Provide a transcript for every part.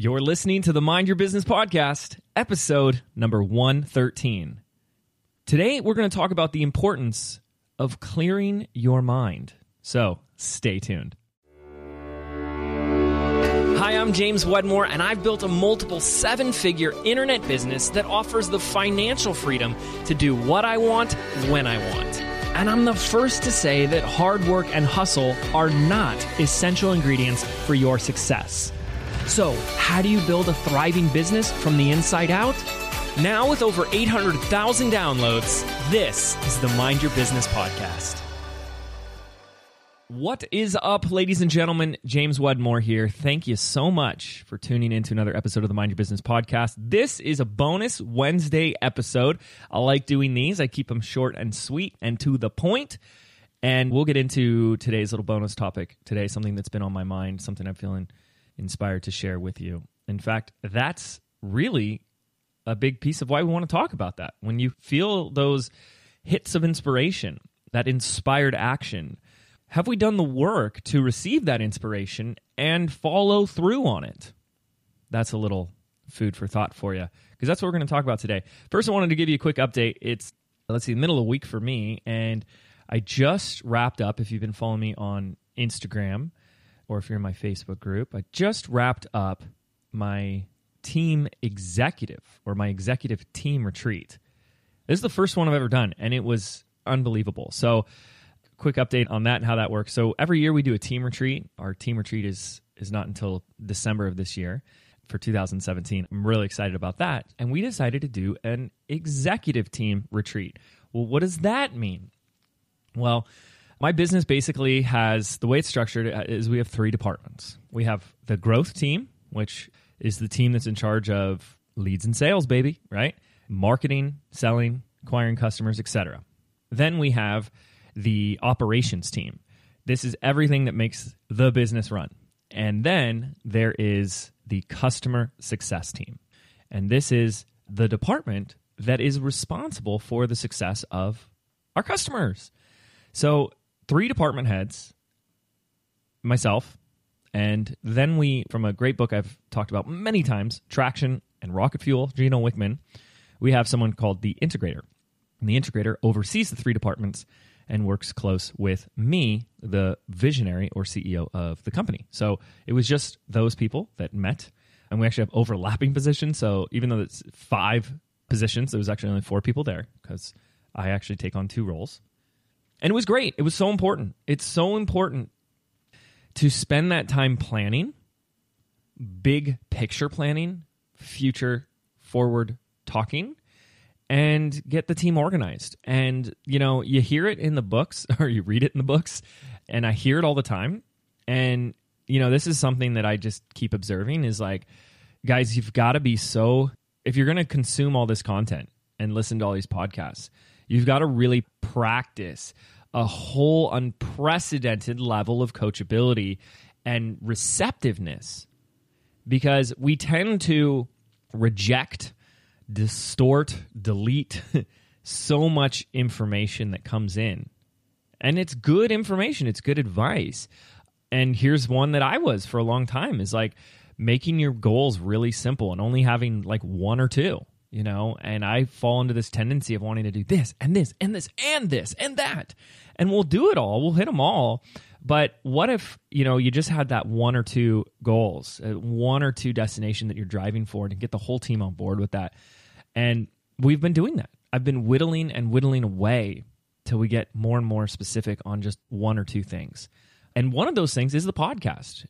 You're listening to the Mind Your Business podcast, episode number 113. Today, we're going to talk about the importance of clearing your mind. So, stay tuned. Hi, I'm James Wedmore, and I've built a multiple seven figure internet business that offers the financial freedom to do what I want when I want. And I'm the first to say that hard work and hustle are not essential ingredients for your success. So, how do you build a thriving business from the inside out? Now, with over 800,000 downloads, this is the Mind Your Business Podcast. What is up, ladies and gentlemen? James Wedmore here. Thank you so much for tuning in to another episode of the Mind Your Business podcast. This is a bonus Wednesday episode. I like doing these, I keep them short and sweet and to the point. And we'll get into today's little bonus topic today, something that's been on my mind, something I'm feeling inspired to share with you. In fact, that's really a big piece of why we want to talk about that. When you feel those hits of inspiration, that inspired action, have we done the work to receive that inspiration and follow through on it? That's a little food for thought for you because that's what we're going to talk about today. First, I wanted to give you a quick update. It's, let's see, the middle of the week for me, and I just wrapped up. If you've been following me on Instagram, or if you're in my Facebook group, I just wrapped up my team executive or my executive team retreat. This is the first one I've ever done, and it was unbelievable. So, quick update on that and how that works. So, every year we do a team retreat. Our team retreat is is not until December of this year for 2017. I'm really excited about that. And we decided to do an executive team retreat. Well, what does that mean? Well, my business basically has the way it's structured uh, is we have three departments. We have the growth team, which is the team that's in charge of leads and sales, baby, right? Marketing, selling, acquiring customers, etc. Then we have the operations team. This is everything that makes the business run. And then there is the customer success team. And this is the department that is responsible for the success of our customers. So three department heads, myself, and then we, from a great book I've talked about many times, Traction and Rocket Fuel, Gino Wickman, we have someone called the integrator. And the integrator oversees the three departments and works close with me, the visionary or CEO of the company. So it was just those people that met. And we actually have overlapping positions. So even though it's five positions, there was actually only four people there because I actually take on two roles. And it was great. It was so important. It's so important to spend that time planning, big picture planning, future forward talking, and get the team organized. And, you know, you hear it in the books or you read it in the books, and I hear it all the time. And, you know, this is something that I just keep observing is like, guys, you've got to be so, if you're going to consume all this content and listen to all these podcasts, You've got to really practice a whole unprecedented level of coachability and receptiveness because we tend to reject, distort, delete so much information that comes in. And it's good information, it's good advice. And here's one that I was for a long time is like making your goals really simple and only having like one or two you know, and I fall into this tendency of wanting to do this and this and this and this and that. And we'll do it all, we'll hit them all. But what if, you know, you just had that one or two goals, uh, one or two destination that you're driving for and get the whole team on board with that. And we've been doing that. I've been whittling and whittling away till we get more and more specific on just one or two things. And one of those things is the podcast.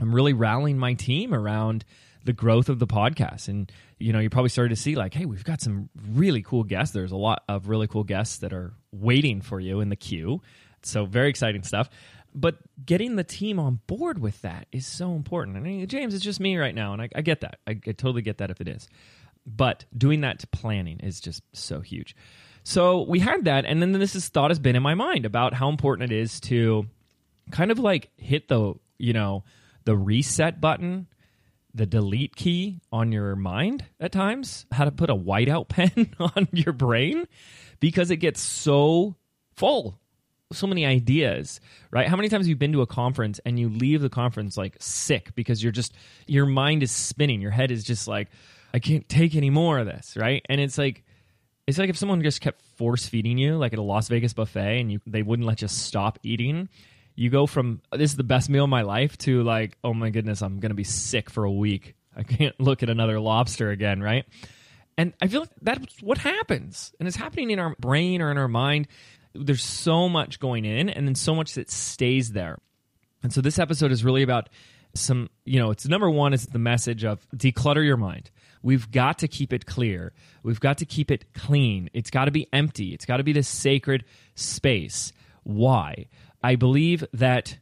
I'm really rallying my team around the growth of the podcast. And, you know, you probably started to see like, hey, we've got some really cool guests. There's a lot of really cool guests that are waiting for you in the queue. So very exciting stuff. But getting the team on board with that is so important. I mean, James, it's just me right now, and I, I get that. I, I totally get that if it is. But doing that to planning is just so huge. So we had that, and then this is, thought has been in my mind about how important it is to kind of like hit the you know the reset button the delete key on your mind at times, how to put a whiteout pen on your brain because it gets so full so many ideas, right? How many times have you been to a conference and you leave the conference like sick because you're just your mind is spinning, your head is just like I can't take any more of this, right? And it's like it's like if someone just kept force feeding you like at a Las Vegas buffet and you they wouldn't let you stop eating. You go from this is the best meal of my life to like, oh my goodness, I'm going to be sick for a week. I can't look at another lobster again, right? And I feel like that's what happens. And it's happening in our brain or in our mind. There's so much going in and then so much that stays there. And so this episode is really about some, you know, it's number one is the message of declutter your mind. We've got to keep it clear. We've got to keep it clean. It's got to be empty. It's got to be this sacred space. Why? I believe that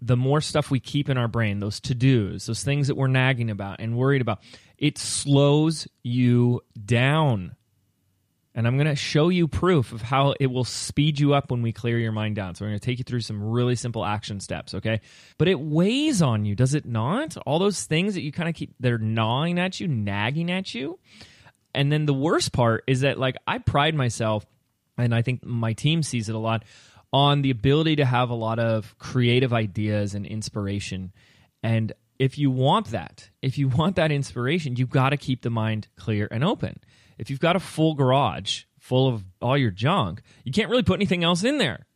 the more stuff we keep in our brain, those to dos, those things that we're nagging about and worried about, it slows you down. And I'm going to show you proof of how it will speed you up when we clear your mind down. So, we're going to take you through some really simple action steps, okay? But it weighs on you, does it not? All those things that you kind of keep, they're gnawing at you, nagging at you. And then the worst part is that, like, I pride myself, and I think my team sees it a lot, on the ability to have a lot of creative ideas and inspiration. And if you want that, if you want that inspiration, you've got to keep the mind clear and open if you've got a full garage full of all your junk, you can't really put anything else in there.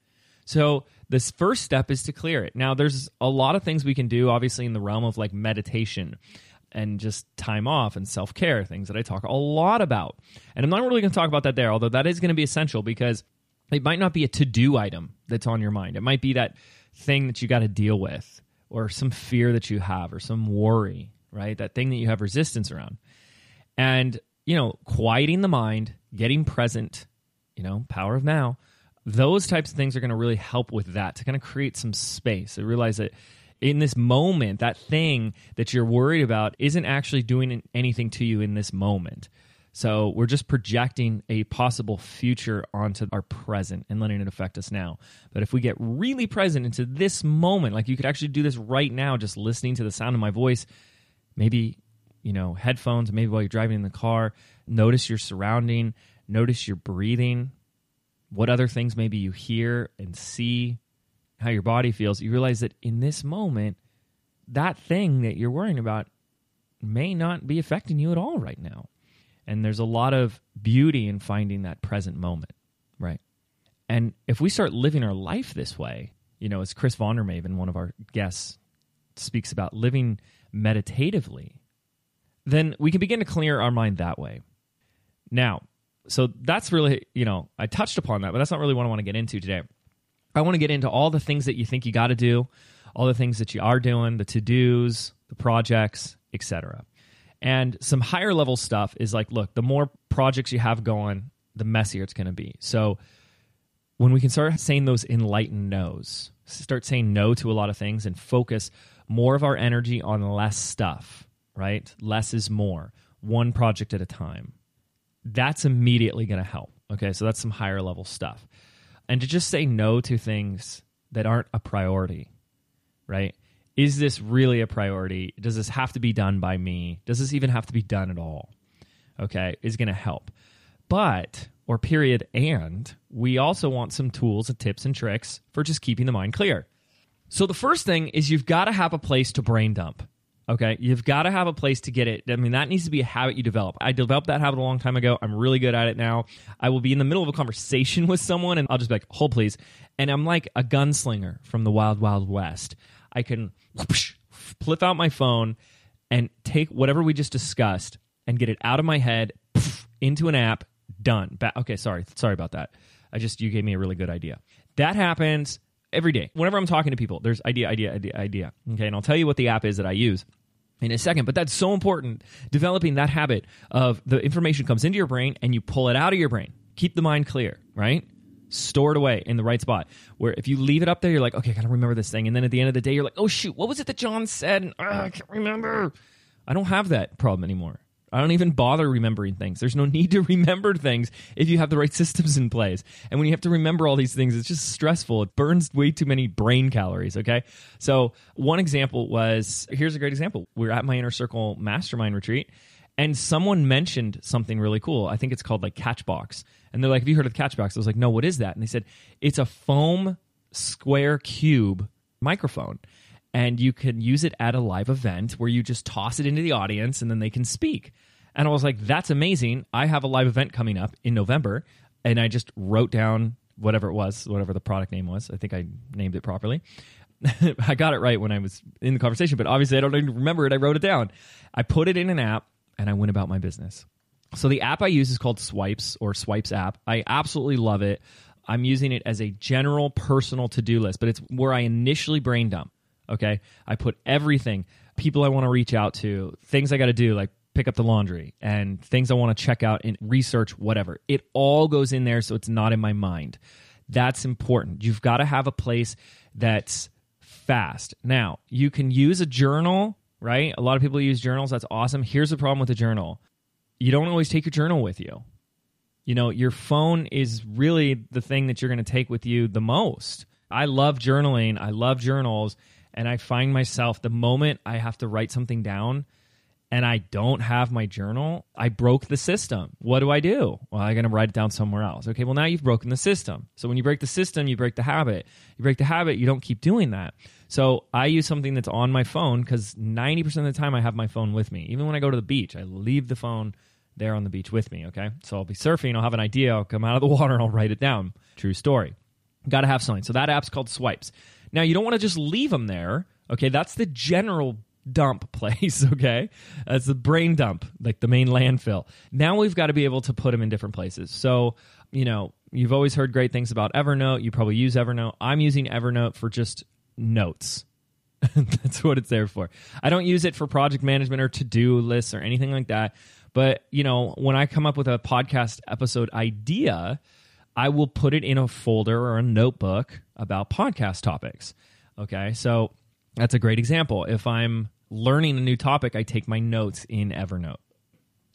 So this first step is to clear it. Now there's a lot of things we can do obviously in the realm of like meditation and just time off and self-care, things that I talk a lot about. And I'm not really going to talk about that there, although that is going to be essential because it might not be a to-do item that's on your mind. It might be that thing that you got to deal with or some fear that you have or some worry, right? That thing that you have resistance around. And you know, quieting the mind, getting present, you know, power of now, those types of things are going to really help with that to kind of create some space. I realize that in this moment, that thing that you're worried about isn't actually doing anything to you in this moment. So we're just projecting a possible future onto our present and letting it affect us now. But if we get really present into this moment, like you could actually do this right now, just listening to the sound of my voice, maybe you know, headphones, maybe while you're driving in the car. Notice your surrounding, notice your breathing, what other things maybe you hear and see, how your body feels. You realize that in this moment, that thing that you're worrying about may not be affecting you at all right now. And there's a lot of beauty in finding that present moment, right? And if we start living our life this way, you know, as Chris Vondermaven, one of our guests, speaks about living meditatively, then we can begin to clear our mind that way. Now, so that's really, you know, I touched upon that, but that's not really what I want to get into today. I want to get into all the things that you think you got to do, all the things that you are doing, the to-dos, the projects, etc. And some higher level stuff is like, look, the more projects you have going, the messier it's going to be. So when we can start saying those enlightened no's, start saying no to a lot of things and focus more of our energy on less stuff right? Less is more, one project at a time. That's immediately going to help. Okay, so that's some higher level stuff. And to just say no to things that aren't a priority, right? Is this really a priority? Does this have to be done by me? Does this even have to be done at all? Okay, is going to help. But, or period, and we also want some tools and tips and tricks for just keeping the mind clear. So the first thing is you've got to have a place to brain dump. Okay, you've got to have a place to get it. I mean, that needs to be a habit you develop. I developed that habit a long time ago. I'm really good at it now. I will be in the middle of a conversation with someone and I'll just be like, hold please. And I'm like a gunslinger from the wild, wild west. I can whoosh, flip out my phone and take whatever we just discussed and get it out of my head poof, into an app. Done. Ba- okay, sorry. Sorry about that. I just, you gave me a really good idea. That happens every day. Whenever I'm talking to people, there's idea, idea, idea, idea. Okay, and I'll tell you what the app is that I use in a second. But that's so important. Developing that habit of the information comes into your brain and you pull it out of your brain. Keep the mind clear, right? Store it away in the right spot. Where if you leave it up there, you're like, okay, I gotta remember this thing. And then at the end of the day, you're like, oh shoot, what was it that John said? And, uh, I can't remember. I don't have that problem anymore. I don't even bother remembering things. There's no need to remember things if you have the right systems in place. And when you have to remember all these things, it's just stressful. It burns way too many brain calories, okay? So, one example was here's a great example. We are at my inner circle mastermind retreat and someone mentioned something really cool. I think it's called like Catchbox. And they're like, Have you heard of Catchbox? I was like, No, what is that? And they said, It's a foam square cube microphone and you can use it at a live event where you just toss it into the audience and then they can speak. And I was like, that's amazing. I have a live event coming up in November. And I just wrote down whatever it was, whatever the product name was. I think I named it properly. I got it right when I was in the conversation, but obviously I don't even remember it. I wrote it down. I put it in an app and I went about my business. So the app I use is called Swipes or Swipes app. I absolutely love it. I'm using it as a general personal to do list, but it's where I initially brain dump. Okay. I put everything, people I want to reach out to, things I got to do, like pick up the laundry, and things I want to check out and research, whatever. It all goes in there so it's not in my mind. That's important. You've got to have a place that's fast. Now, you can use a journal, right? A lot of people use journals. That's awesome. Here's the problem with a journal you don't always take your journal with you. You know, your phone is really the thing that you're going to take with you the most. I love journaling, I love journals and I find myself the moment I have to write something down and I don't have my journal, I broke the system. What do I do? Well, I'm going to write it down somewhere else. Okay, well, now you've broken the system. So when you break the system, you break the habit. You break the habit, you don't keep doing that. So I use something that's on my phone because 90% of the time I have my phone with me. Even when I go to the beach, I leave the phone there on the beach with me. Okay, so I'll be surfing, I'll have an idea, I'll come out of the water and I'll write it down. True story. Got to have something. So that app's called Swipes. Now, you don't want to just leave them there. Okay, that's the general dump place, okay? That's the brain dump, like the main landfill. Now we've got to be able to put them in different places. So, you know, you've always heard great things about Evernote. You probably use Evernote. I'm using Evernote for just notes. That's what it's there for. I don't use it for project management or to do lists or anything like that. But, you know, when I come up with a podcast episode idea, I will put it in a folder or a notebook about podcast topics. Okay, so that's a great example. If I'm learning a new topic, I take my notes in Evernote.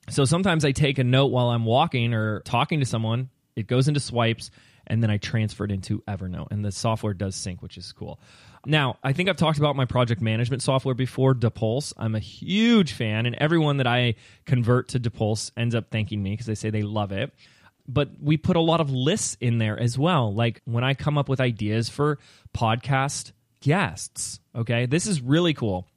So sometimes I take a note while I'm walking or talking to someone, it goes into swipes, and then I transfer it into Evernote, and the software does sync, which is cool. Now, I think I've talked about my project management software before, dapulse. I'm a huge fan, and everyone that I convert to dapulse ends up thanking me because they say they love it but we put a lot of lists in there as well. Like when I come up with ideas for podcast guests, okay, this is really cool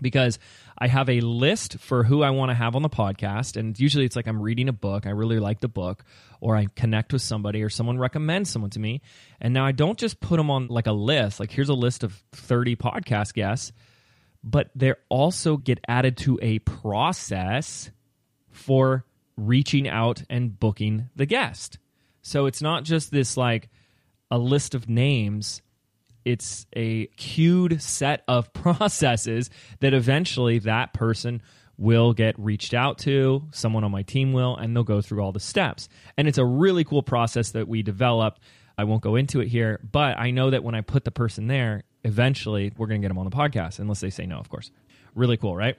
because I have a list for who I want to have on the podcast. And usually it's like I'm reading a book, I really like the book, or I connect with somebody, or someone recommends someone to me. And now I don't just put them on like a list, like here's a list of 30 podcast guests, but they also get added to a process for reaching out and booking the guest. So it's not just this like a list of names, it's a queued set of processes that eventually that person will get reached out to, someone on my team will, and they'll go through all the steps. And it's a really cool process that we developed. I won't go into it here, but I know that when I put the person there, eventually we're going to get them on the podcast, unless they say no, of course. Really cool, right?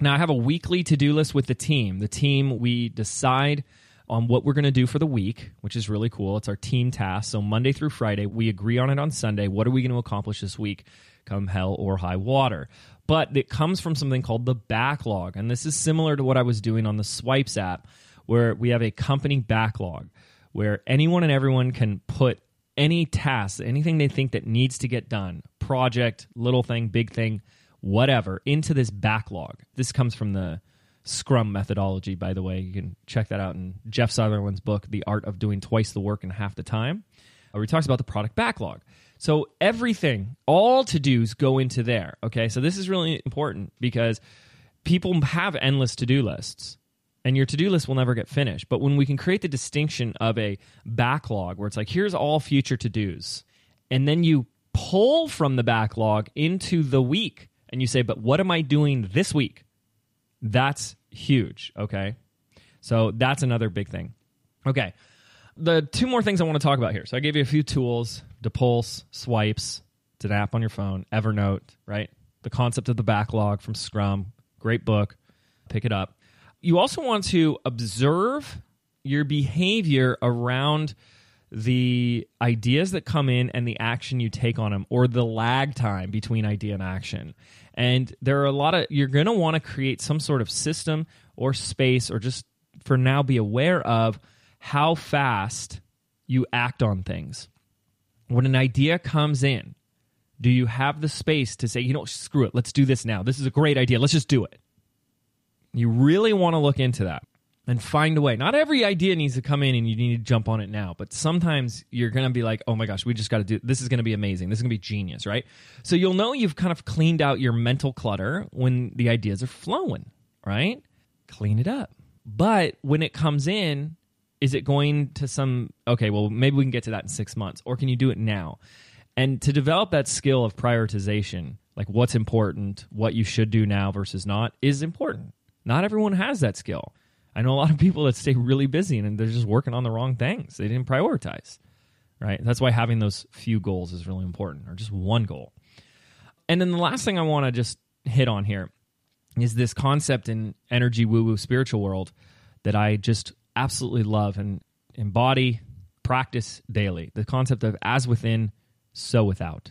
Now, I have a weekly to do list with the team. The team, we decide on what we're going to do for the week, which is really cool. It's our team task. So, Monday through Friday, we agree on it on Sunday. What are we going to accomplish this week, come hell or high water? But it comes from something called the backlog. And this is similar to what I was doing on the Swipes app, where we have a company backlog where anyone and everyone can put any task, anything they think that needs to get done, project, little thing, big thing, whatever into this backlog. This comes from the Scrum methodology, by the way. You can check that out in Jeff Sutherland's book, The Art of Doing Twice the Work in Half the Time, uh, where he talks about the product backlog. So everything, all to dos go into there. Okay. So this is really important because people have endless to do lists and your to do list will never get finished. But when we can create the distinction of a backlog where it's like, here's all future to dos, and then you pull from the backlog into the week and you say, but what am I doing this week? That's huge. Okay. So that's another big thing. Okay. The two more things I want to talk about here. So I gave you a few tools dapulse, Swipes, it's an app on your phone, Evernote, right? The concept of the backlog from Scrum, great book. Pick it up. You also want to observe your behavior around the ideas that come in and the action you take on them or the lag time between idea and action. And there are a lot of, you're going to want to create some sort of system or space or just for now be aware of how fast you act on things. when an idea comes in, do you have the space to say, you know, screw it, let's do this now. This is a great idea. Let's just do it. You really want to look into that and find a way. Not every idea needs to come in and you need to jump on it now, but sometimes you're going to be like, oh my gosh, we just got to do this is going to be amazing. This is going to be genius, right? So you'll know you've kind of cleaned out your mental clutter when the ideas are flowing, right? Clean it up. But when it comes in, is it going to some, okay, well, maybe we can get to that in six months, or can you do it now? And to develop that skill of prioritization, like what's important, what you should do now versus not, is important. Not everyone has that skill. I know a lot of people that stay really busy and they're just working on the wrong things. They didn't prioritize, right? That's why having those few goals is really important, or just one goal. And then the last thing I want to just hit on here is this concept in energy woo woo spiritual world that I just absolutely love and embody, practice daily. The concept of as within, so without.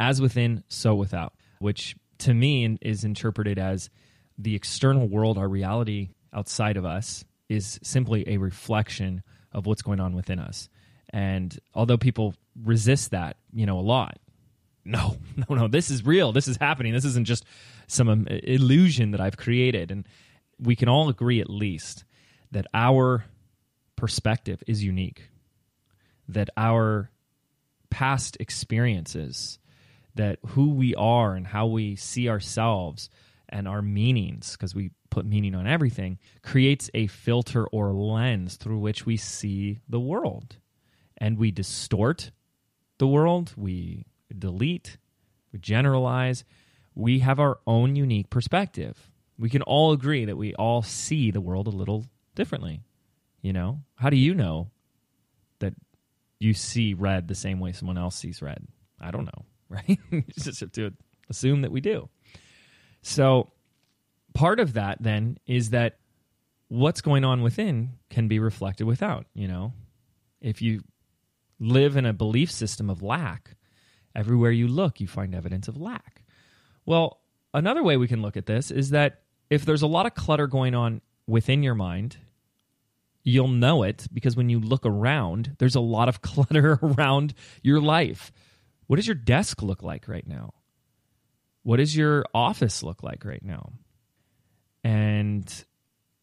As within, so without, which to me is interpreted as the external world, our reality outside of us, is simply a reflection of what's going on within us. And although people resist that, you know, a lot, no, no, no, this is real. This is happening. This isn't just some um, illusion that I've created. And we can all agree, at least, that our perspective is unique, that our past experiences, that who we are and how we see ourselves and our meanings, because we put meaning on everything, creates a filter or lens through which we see the world. And we distort the world, we delete, we generalize. We have our own unique perspective. We can all agree that we all see the world a little differently. You know, how do you know that you see red the same way someone else sees red? I don't know, right? you just have to assume that we do. So, part of that then is that what's going on within can be reflected without, you know. If you live in a belief system of lack, everywhere you look, you find evidence of lack. Well, another way we can look at this is that if there's a lot of clutter going on within your mind you'll know it because when you look around, there's a lot of clutter around your life. What does your desk look like right now? What does your office look like right now? And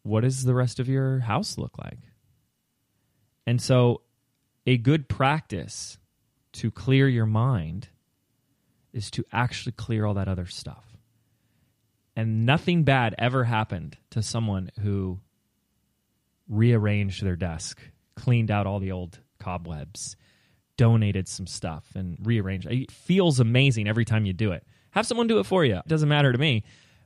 what does the rest of your house look like? And so, a good practice to clear your mind is to actually clear all that other stuff. And nothing bad ever happened to someone who rearranged their desk, cleaned out all the old cobwebs, donated some stuff, and rearranged. It feels amazing every time you do it. Have someone do it for you. It doesn't matter to me,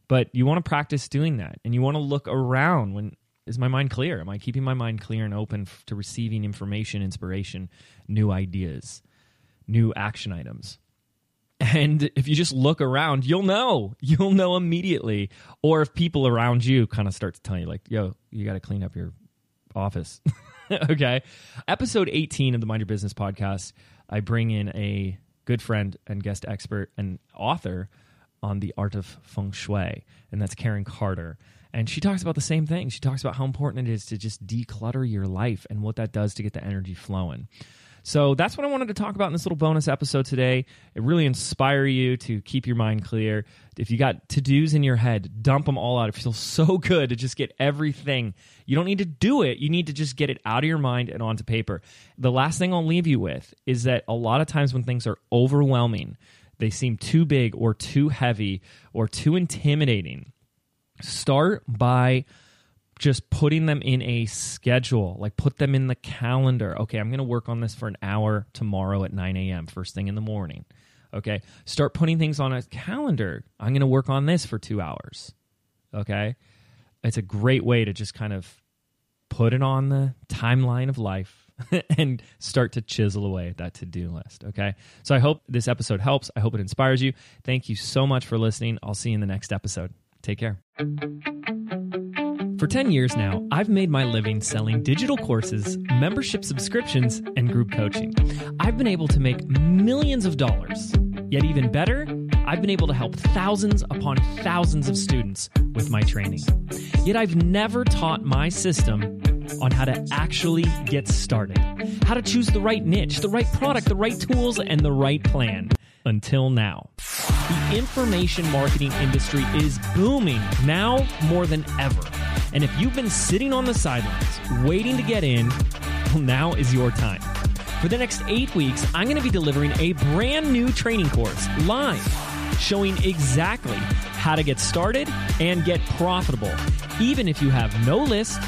but you want to practice doing that, and you want to look around when is my mind clear? Am I keeping my mind clear and open to receiving information, inspiration, new ideas, new action items? And if you just look around, you'll know. You'll know immediately. Or if people around you kind of start to tell you, like, yo, you got to clean up your office. okay. Episode 18 of the Mind Your Business podcast, I bring in a good friend and guest expert and author on the art of feng shui, and that's Karen Carter. And she talks about the same thing. She talks about how important it is to just declutter your life and what that does to get the energy flowing. So that's what I wanted to talk about in this little bonus episode today. It really inspire you to keep your mind clear. If you got to dos in your head, dump them all out. It feels so good to just get everything. You don't need to do it. You need to just get it out of your mind and onto paper. The last thing I'll leave you with is that a lot of times when things are overwhelming, they seem too big or too heavy or too intimidating. Start by just putting them in a schedule, like put them in the calendar. Okay, I'm going to work on this for an hour tomorrow at 9 a.m., first thing in the morning. Okay, start putting things on a calendar. I'm going to work on this for two hours. Okay, it's a great way to just kind of put it on the timeline of life and start to chisel away at that to do list. Okay, so I hope this episode helps. I hope it inspires you. Thank you so much for listening. I'll see you in the next episode. Take care. For 10 years now, I've made my living selling digital courses, membership subscriptions, and group coaching. I've been able to make millions of dollars. Yet, even better, I've been able to help thousands upon thousands of students with my training. Yet, I've never taught my system on how to actually get started, how to choose the right niche, the right product, the right tools, and the right plan. Until now. The information marketing industry is booming now more than ever. And if you've been sitting on the sidelines waiting to get in, well, now is your time. For the next eight weeks, I'm going to be delivering a brand new training course live showing exactly how to get started and get profitable, even if you have no list,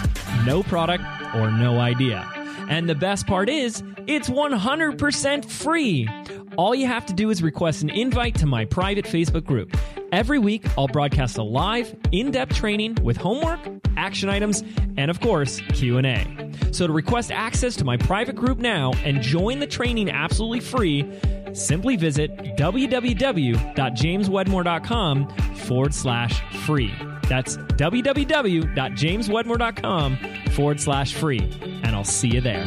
no product, or no idea. And the best part is, it's 100% free. All you have to do is request an invite to my private Facebook group. Every week, I'll broadcast a live, in-depth training with homework, action items, and of course, Q&A. So to request access to my private group now and join the training absolutely free, simply visit www.jameswedmore.com forward slash free. That's www.jameswedmore.com forward slash free. And I'll see you there.